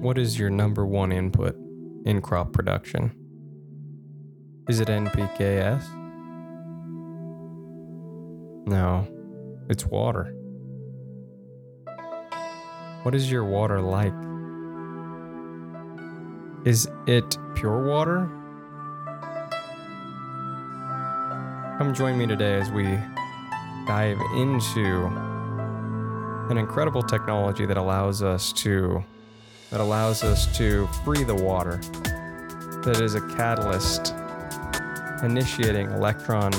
what is your number one input in crop production? Is it NPKS? No, it's water. What is your water like? Is it pure water? Come join me today as we dive into an incredible technology that allows us to that allows us to free the water that is a catalyst initiating electron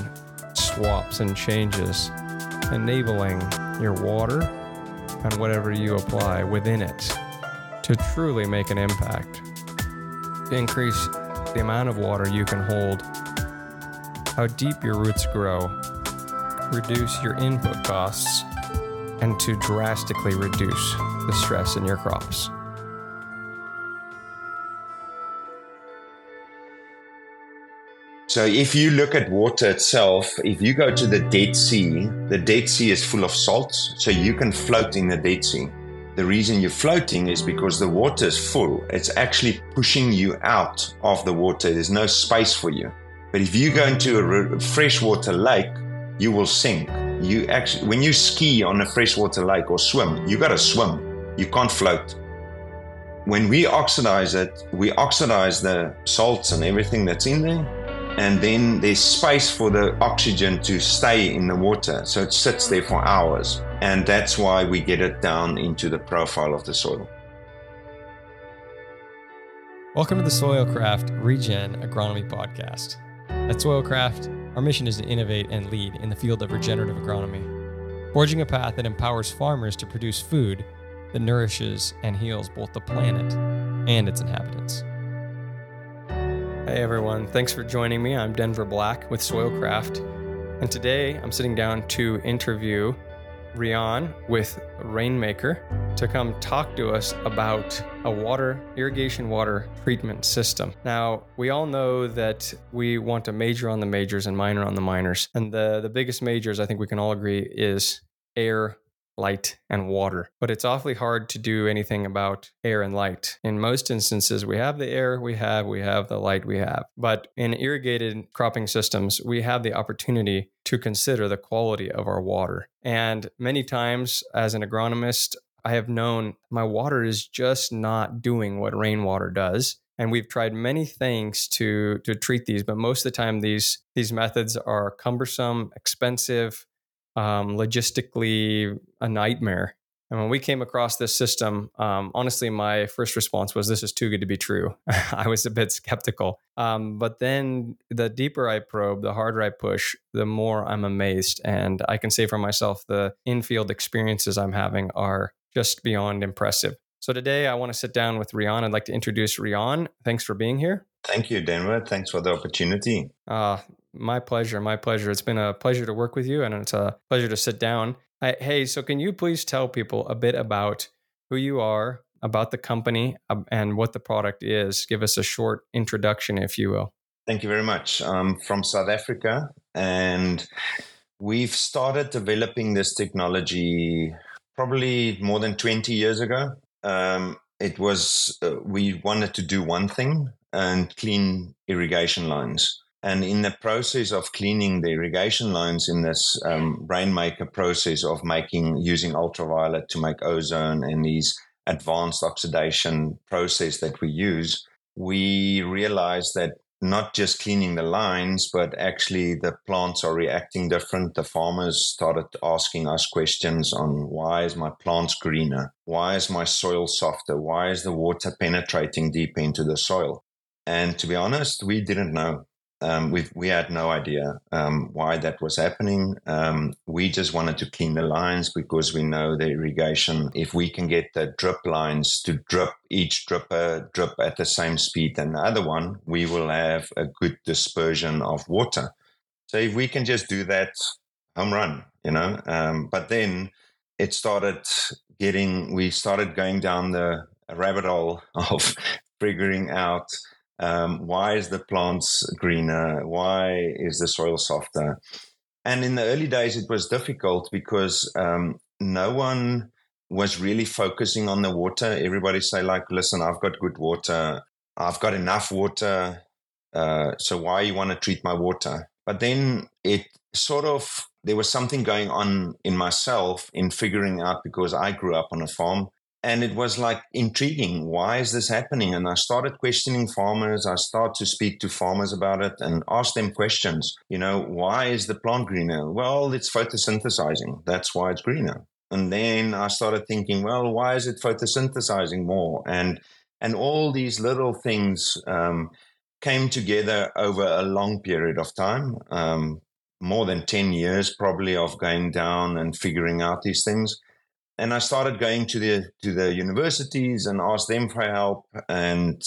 swaps and changes enabling your water and whatever you apply within it to truly make an impact increase the amount of water you can hold how deep your roots grow reduce your input costs and to drastically reduce the stress in your crops. So, if you look at water itself, if you go to the Dead Sea, the Dead Sea is full of salts, so you can float in the Dead Sea. The reason you're floating is because the water is full. It's actually pushing you out of the water. There's no space for you. But if you go into a freshwater lake, you will sink. You actually, when you ski on a freshwater lake or swim, you got to swim. You can't float. When we oxidize it, we oxidize the salts and everything that's in there, and then there's space for the oxygen to stay in the water. So it sits there for hours. And that's why we get it down into the profile of the soil. Welcome to the Soilcraft Regen Agronomy Podcast. At Soilcraft, our mission is to innovate and lead in the field of regenerative agronomy, forging a path that empowers farmers to produce food that nourishes and heals both the planet and its inhabitants. Hey everyone, thanks for joining me. I'm Denver Black with Soilcraft, and today I'm sitting down to interview Riaan with Rainmaker to come talk to us about a water irrigation water treatment system. Now, we all know that we want to major on the majors and minor on the minors. And the, the biggest majors, I think we can all agree, is air, light, and water. But it's awfully hard to do anything about air and light. In most instances, we have the air we have, we have the light we have. But in irrigated cropping systems, we have the opportunity to consider the quality of our water. And many times, as an agronomist, I have known my water is just not doing what rainwater does and we've tried many things to to treat these but most of the time these these methods are cumbersome expensive um, logistically a nightmare. And when we came across this system, um, honestly, my first response was, "This is too good to be true." I was a bit skeptical, um, but then the deeper I probe, the harder I push, the more I'm amazed. And I can say for myself, the in-field experiences I'm having are just beyond impressive. So today, I want to sit down with Riaan. I'd like to introduce Riaan. Thanks for being here. Thank you, Denver. Thanks for the opportunity. Uh, my pleasure. My pleasure. It's been a pleasure to work with you, and it's a pleasure to sit down. I, hey, so can you please tell people a bit about who you are, about the company, and what the product is? Give us a short introduction, if you will. Thank you very much. I'm from South Africa, and we've started developing this technology probably more than 20 years ago. Um, it was, uh, we wanted to do one thing and clean irrigation lines. And in the process of cleaning the irrigation lines in this um, rainmaker process of making using ultraviolet to make ozone and these advanced oxidation process that we use, we realized that not just cleaning the lines, but actually the plants are reacting different. The farmers started asking us questions on why is my plants greener? Why is my soil softer? Why is the water penetrating deep into the soil? And to be honest, we didn't know um, we we had no idea um, why that was happening. Um, we just wanted to clean the lines because we know the irrigation. If we can get the drip lines to drip each dripper drip at the same speed than the other one, we will have a good dispersion of water. So if we can just do that, home run, you know. Um, but then it started getting. We started going down the rabbit hole of figuring out um, why is the plants greener? Why is the soil softer? And in the early days, it was difficult because um, no one was really focusing on the water. Everybody say like, listen, I've got good water. I've got enough water. Uh, so why you want to treat my water? But then it sort of there was something going on in myself in figuring out because I grew up on a farm and it was like intriguing. Why is this happening? And I started questioning farmers. I started to speak to farmers about it and ask them questions. You know, why is the plant greener? Well, it's photosynthesizing. That's why it's greener. And then I started thinking, well, why is it photosynthesizing more? And and all these little things um, came together over a long period of time, um, more than ten years probably of going down and figuring out these things and I started going to the to the universities and asked them for help and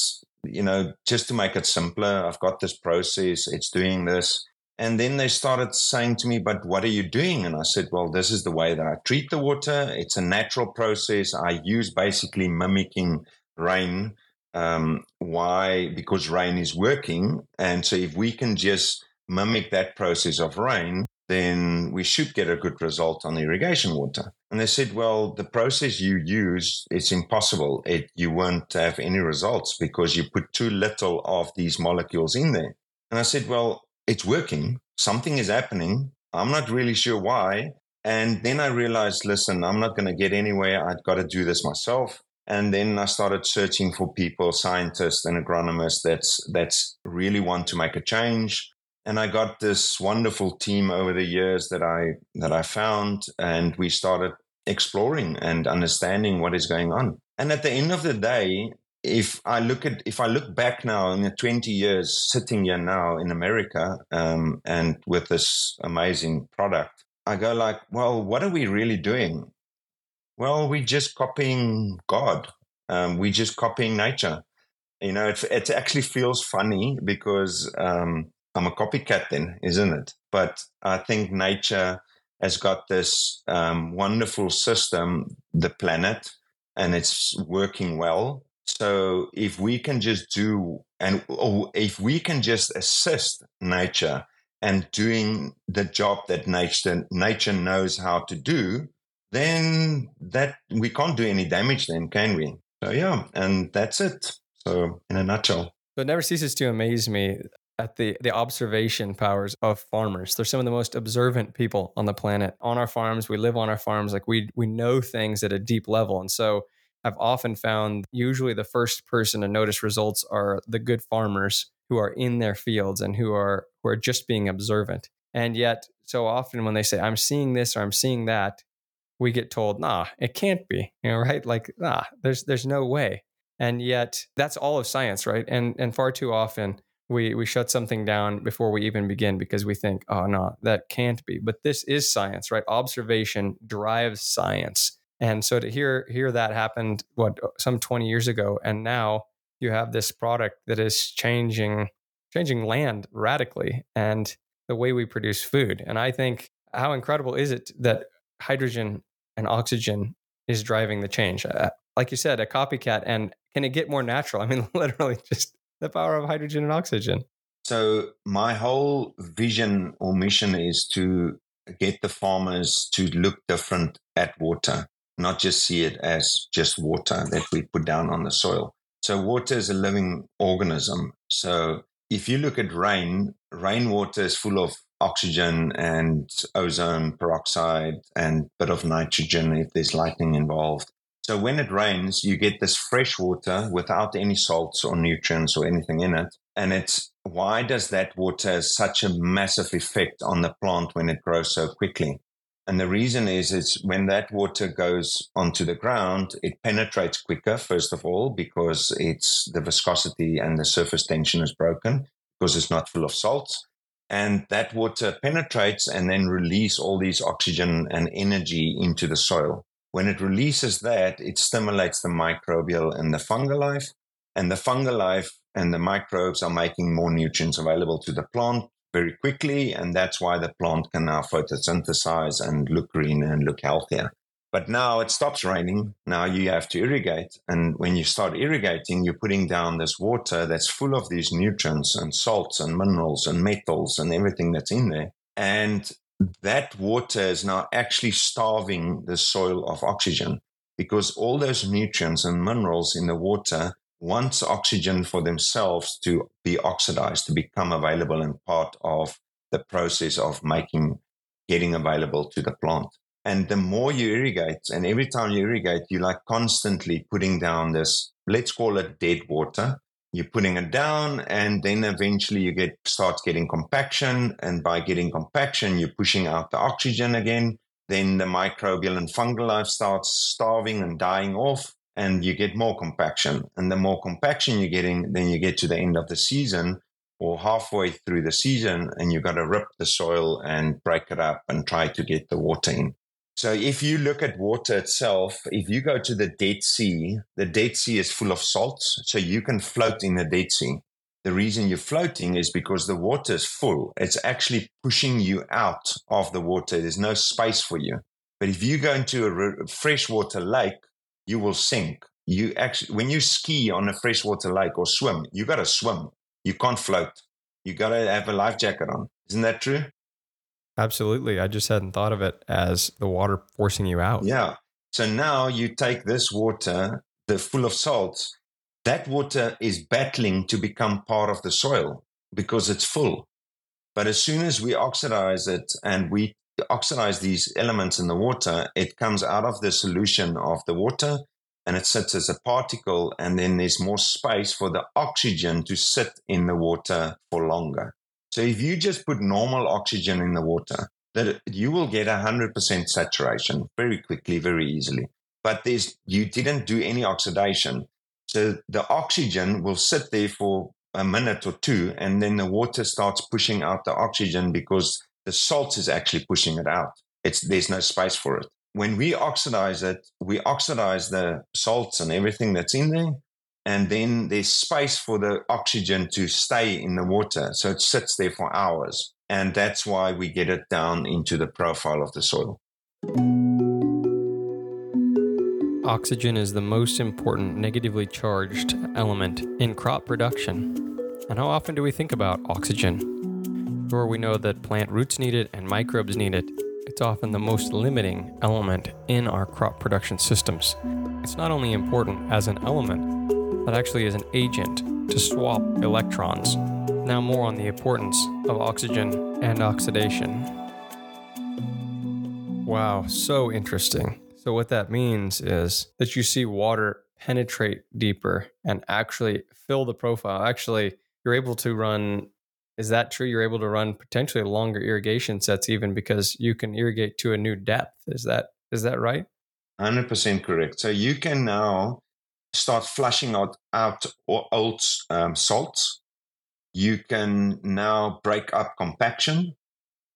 you know just to make it simpler I've got this process it's doing this. And then they started saying to me but what are you doing? And I said well this is the way that I treat the water. It's a natural process. I use basically mimicking rain um, why? Because rain is working. And so if we can just mimic that process of rain then we should get a good result on irrigation water. And they said, well, the process you use, it's impossible. It, you won't have any results because you put too little of these molecules in there. And I said, well, it's working. Something is happening. I'm not really sure why. And then I realized, listen, I'm not going to get anywhere. I've got to do this myself. And then I started searching for people, scientists and agronomists that's that's really want to make a change and I got this wonderful team over the years that I that I found, and we started exploring and understanding what is going on. And at the end of the day, if I look at if I look back now in the 20 years sitting here now in America um, and with this amazing product, I go like, well, what are we really doing? Well, we're just copying God. Um, we're just copying nature. You know, it, it actually feels funny because um, I'm a copycat then, isn't it? But I think nature has got this um, wonderful system, the planet, and it's working well. So if we can just do, and if we can just assist nature and doing the job that nature nature knows how to do, then that we can't do any damage. Then can we? So yeah, and that's it. So in a nutshell. So it never ceases to amaze me at the the observation powers of farmers. They're some of the most observant people on the planet. On our farms, we live on our farms like we we know things at a deep level. And so I've often found usually the first person to notice results are the good farmers who are in their fields and who are who are just being observant. And yet so often when they say I'm seeing this or I'm seeing that, we get told, "Nah, it can't be." You know, right? Like, "Nah, there's there's no way." And yet that's all of science, right? And and far too often we we shut something down before we even begin because we think oh no that can't be. But this is science right? Observation drives science. And so to hear hear that happened what uh, some 20 years ago and now you have this product that is changing changing land radically and the way we produce food. And i think how incredible is it that hydrogen and oxygen is driving the change? Uh, like you said a copycat and can it get more natural? I mean literally just the power of hydrogen and oxygen. So, my whole vision or mission is to get the farmers to look different at water, not just see it as just water that we put down on the soil. So, water is a living organism. So, if you look at rain, rainwater is full of oxygen and ozone peroxide and bit of nitrogen if there's lightning involved. So when it rains, you get this fresh water without any salts or nutrients or anything in it. And it's why does that water have such a massive effect on the plant when it grows so quickly? And the reason is it's when that water goes onto the ground, it penetrates quicker, first of all, because it's the viscosity and the surface tension is broken because it's not full of salts. And that water penetrates and then release all these oxygen and energy into the soil. When it releases that, it stimulates the microbial and the fungal life. And the fungal life and the microbes are making more nutrients available to the plant very quickly. And that's why the plant can now photosynthesize and look greener and look healthier. But now it stops raining. Now you have to irrigate. And when you start irrigating, you're putting down this water that's full of these nutrients and salts and minerals and metals and everything that's in there. And that water is now actually starving the soil of oxygen. because all those nutrients and minerals in the water wants oxygen for themselves to be oxidized, to become available and part of the process of making, getting available to the plant. And the more you irrigate, and every time you irrigate, you like constantly putting down this, let's call it dead water. You're putting it down, and then eventually you get start getting compaction. And by getting compaction, you're pushing out the oxygen again. Then the microbial and fungal life starts starving and dying off, and you get more compaction. And the more compaction you're getting, then you get to the end of the season or halfway through the season, and you've got to rip the soil and break it up and try to get the water in. So if you look at water itself, if you go to the Dead Sea, the Dead Sea is full of salts, so you can float in the Dead Sea. The reason you're floating is because the water is full. It's actually pushing you out of the water. There's no space for you. But if you go into a freshwater lake, you will sink. You actually, when you ski on a freshwater lake or swim, you got to swim. You can't float. You got to have a life jacket on. Isn't that true? Absolutely. I just hadn't thought of it as the water forcing you out. Yeah. So now you take this water, the full of salts, that water is battling to become part of the soil because it's full. But as soon as we oxidize it and we oxidize these elements in the water, it comes out of the solution of the water and it sits as a particle. And then there's more space for the oxygen to sit in the water for longer. So if you just put normal oxygen in the water, that you will get 100% saturation very quickly, very easily. But there's, you didn't do any oxidation. So the oxygen will sit there for a minute or two, and then the water starts pushing out the oxygen because the salt is actually pushing it out. It's, there's no space for it. When we oxidize it, we oxidize the salts and everything that's in there and then there's space for the oxygen to stay in the water. So it sits there for hours. And that's why we get it down into the profile of the soil. Oxygen is the most important negatively charged element in crop production. And how often do we think about oxygen? Sure, we know that plant roots need it and microbes need it. It's often the most limiting element in our crop production systems. It's not only important as an element, that actually is an agent to swap electrons. Now, more on the importance of oxygen and oxidation. Wow, so interesting. So, what that means is that you see water penetrate deeper and actually fill the profile. Actually, you're able to run. Is that true? You're able to run potentially longer irrigation sets even because you can irrigate to a new depth. Is that is that right? 100% correct. So you can now start flushing out, out old um, salts. You can now break up compaction.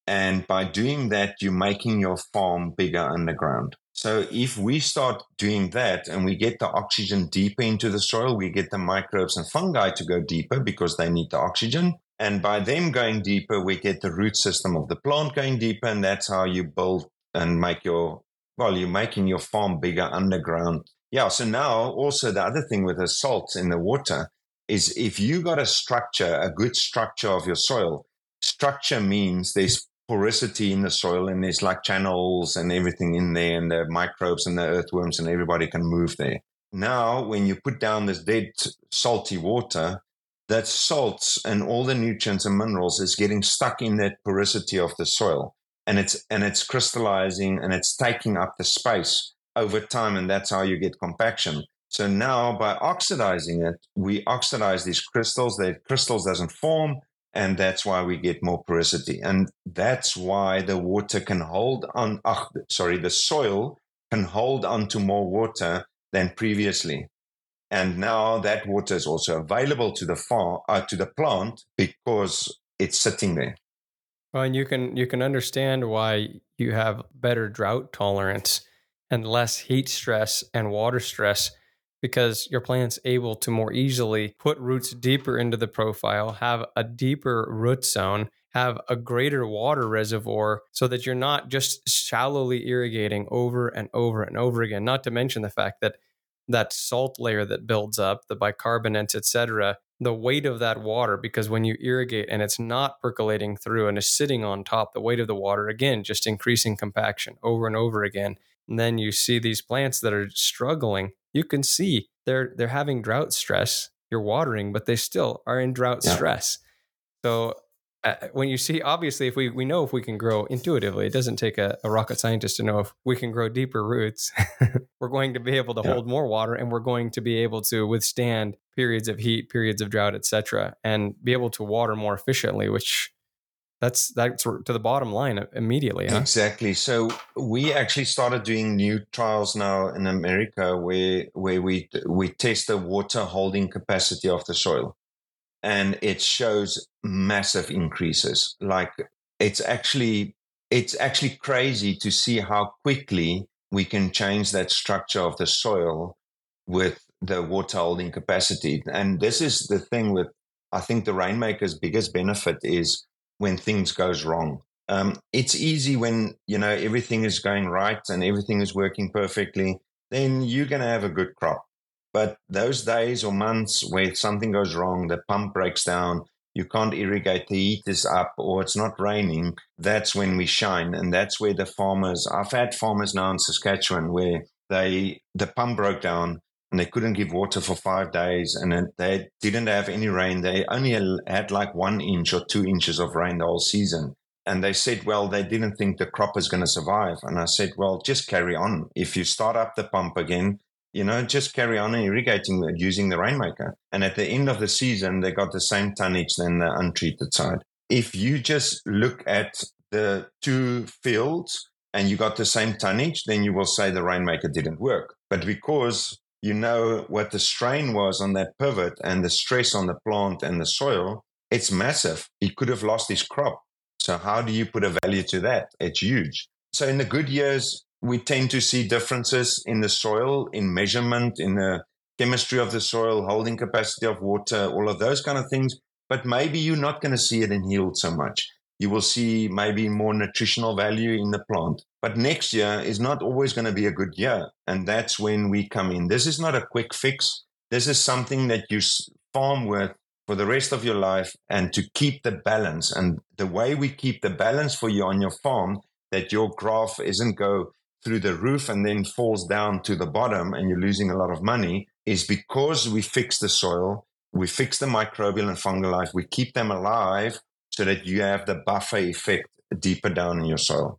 And by doing that, you're making your farm bigger underground. So if we start doing that and we get the oxygen deeper into the soil, we get the microbes and fungi to go deeper because they need the oxygen. And by them going deeper, we get the root system of the plant going deeper. And that's how you build and make your, well, you're making your farm bigger underground yeah. So now also the other thing with the salt in the water is if you got a structure, a good structure of your soil, structure means there's porosity in the soil and there's like channels and everything in there and the microbes and the earthworms and everybody can move there. Now, when you put down this dead salty water, that salts and all the nutrients and minerals is getting stuck in that porosity of the soil and it's and it's crystallizing and it's taking up the space over time, and that's how you get compaction. So now by oxidizing it, we oxidize these crystals. The crystals doesn't form, and that's why we get more porosity. And that's why the water can hold on. Sorry, the soil can hold onto more water than previously. And now that water is also available to the farm, uh, to the plant because it's sitting there. Well, and you can you can understand why you have better drought tolerance and less heat stress and water stress because your plant's able to more easily put roots deeper into the profile, have a deeper root zone, have a greater water reservoir so that you're not just shallowly irrigating over and over and over again. Not to mention the fact that that salt layer that builds up, the bicarbonates, etc., the weight of that water, because when you irrigate and it's not percolating through and is sitting on top, the weight of the water, again, just increasing compaction over and over again and then you see these plants that are struggling, you can see they're they're having drought stress. You're watering, but they still are in drought yeah. stress. So uh, when you see obviously if we we know if we can grow intuitively it doesn't take a, a rocket scientist to know if we can grow deeper roots we're going to be able to yeah. hold more water and we're going to be able to withstand periods of heat periods of drought etc and be able to water more efficiently which that's that's to the bottom line uh, immediately huh? exactly so we actually started doing new trials now in america where where we we test the water holding capacity of the soil and it shows massive increases. Like it's actually it's actually crazy to see how quickly we can change that structure of the soil with the water holding capacity. And this is the thing with I think the rainmaker's biggest benefit is when things goes wrong. Um, it's easy when you know everything is going right and everything is working perfectly. Then you're going to have a good crop. But those days or months where something goes wrong, the pump breaks down, you can't irrigate, the heat is up, or it's not raining, that's when we shine. And that's where the farmers, I've had farmers now in Saskatchewan where they, the pump broke down and they couldn't give water for five days and they didn't have any rain. They only had like one inch or two inches of rain the whole season. And they said, well, they didn't think the crop was going to survive. And I said, well, just carry on. If you start up the pump again, you know, just carry on irrigating using the rainmaker. And at the end of the season, they got the same tonnage than the untreated side. If you just look at the two fields and you got the same tonnage, then you will say the rainmaker didn't work. But because you know what the strain was on that pivot and the stress on the plant and the soil, it's massive. He could have lost his crop. So how do you put a value to that? It's huge. So in the good years, we tend to see differences in the soil, in measurement, in the chemistry of the soil, holding capacity of water, all of those kind of things. But maybe you're not going to see it in yield so much. You will see maybe more nutritional value in the plant. But next year is not always going to be a good year. And that's when we come in. This is not a quick fix. This is something that you farm with for the rest of your life and to keep the balance. And the way we keep the balance for you on your farm, that your graph isn't go through the roof and then falls down to the bottom and you're losing a lot of money is because we fix the soil, we fix the microbial and fungal life, we keep them alive so that you have the buffer effect deeper down in your soil.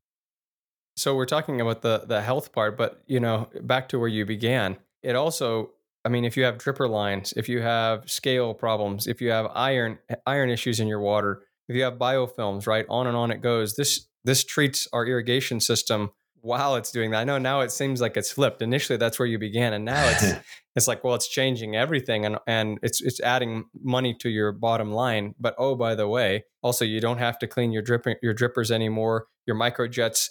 So we're talking about the the health part, but you know, back to where you began, it also I mean, if you have dripper lines, if you have scale problems, if you have iron iron issues in your water, if you have biofilms, right, on and on it goes. This this treats our irrigation system while it's doing that. I know now it seems like it's flipped. Initially, that's where you began, and now it's it's like, well, it's changing everything, and and it's it's adding money to your bottom line. But oh, by the way, also you don't have to clean your dripping your drippers anymore. Your microjets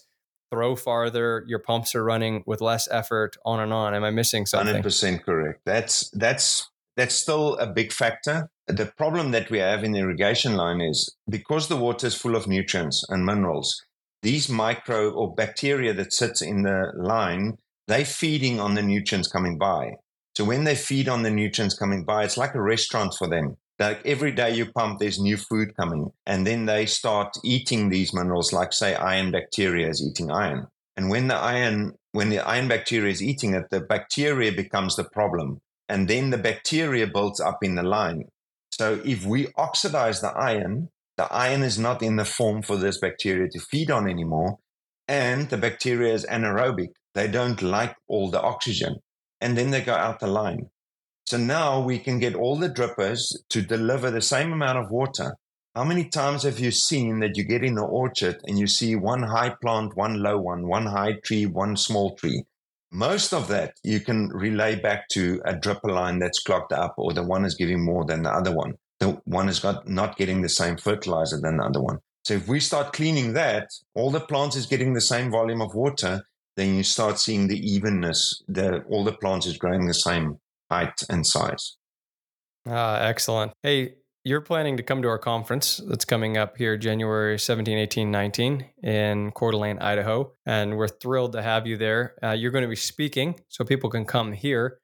throw farther. Your pumps are running with less effort. On and on. Am I missing something? Hundred percent correct. That's that's that's still a big factor. The problem that we have in the irrigation line is because the water is full of nutrients and minerals these micro or bacteria that sits in the line, they're feeding on the nutrients coming by. So when they feed on the nutrients coming by, it's like a restaurant for them. Like every day you pump, there's new food coming. And then they start eating these minerals, like say iron bacteria is eating iron. And when the iron, when the iron bacteria is eating it, the bacteria becomes the problem. And then the bacteria builds up in the line. So if we oxidize the iron, the iron is not in the form for this bacteria to feed on anymore. And the bacteria is anaerobic. They don't like all the oxygen. And then they go out the line. So now we can get all the drippers to deliver the same amount of water. How many times have you seen that you get in the orchard and you see one high plant, one low one, one high tree, one small tree? Most of that you can relay back to a dripper line that's clogged up or the one is giving more than the other one the one is got not getting the same fertilizer than the other one. So if we start cleaning that, all the plants is getting the same volume of water, then you start seeing the evenness. The all the plants is growing the same height and size. Ah, excellent. Hey, you're planning to come to our conference that's coming up here January 17, 18, 19 in Coeur d'Alene, Idaho. And we're thrilled to have you there. Uh, you're going to be speaking so people can come here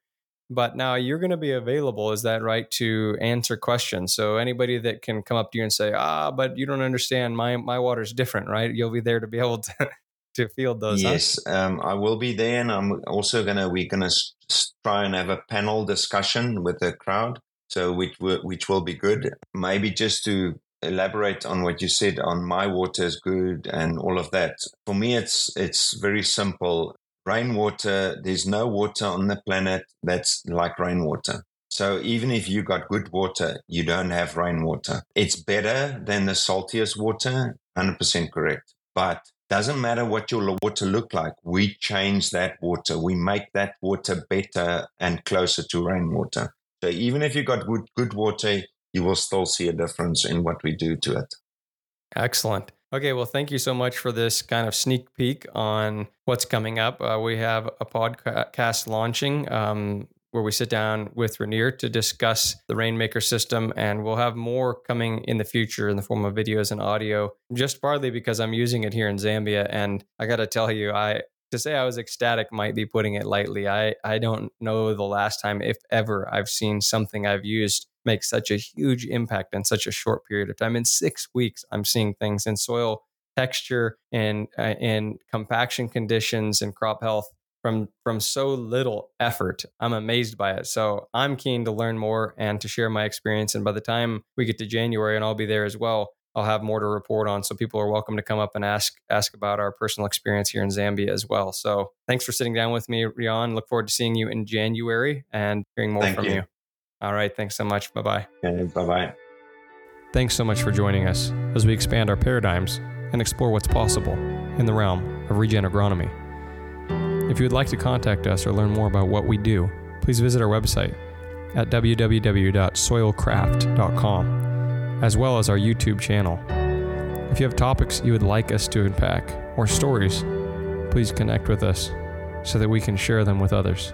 but now you're going to be available is that right to answer questions so anybody that can come up to you and say ah but you don't understand my my water's different right you'll be there to be able to to field those. Yes, um, I will be there, and I'm also gonna we're gonna s- try and have a panel discussion with the crowd, so which which will be good. Maybe just to elaborate on what you said on my water is good and all of that. For me, it's it's very simple. Rainwater. There's no water on the planet that's like rainwater. So even if you got good water, you don't have rainwater. It's better than the saltiest water, 100% correct. But doesn't matter what your water look like. We change that water. We make that water better and closer to rainwater. So even if you got good, good water, you will still see a difference in what we do to it. Excellent. Okay, well, thank you so much for this kind of sneak peek on what's coming up. Uh, we have a podcast launching um, where we sit down with Rainier to discuss the Rainmaker system. And we'll have more coming in the future in the form of videos and audio, just partly because I'm using it here in Zambia. And I got to tell you, I to say I was ecstatic might be putting it lightly. I, I don't know the last time, if ever, I've seen something I've used make such a huge impact in such a short period of time. In six weeks, I'm seeing things in soil texture and uh, in compaction conditions and crop health from from so little effort. I'm amazed by it. So I'm keen to learn more and to share my experience. And by the time we get to January, and I'll be there as well, I'll have more to report on. So people are welcome to come up and ask ask about our personal experience here in Zambia as well. So thanks for sitting down with me, Riaan. Look forward to seeing you in January and hearing more Thank from you. you. All right. Thanks so much. Bye bye. Okay, bye bye. Thanks so much for joining us as we expand our paradigms and explore what's possible in the realm of regen agronomy. If you would like to contact us or learn more about what we do, please visit our website at www.soilcraft.com, as well as our YouTube channel. If you have topics you would like us to unpack or stories, please connect with us so that we can share them with others.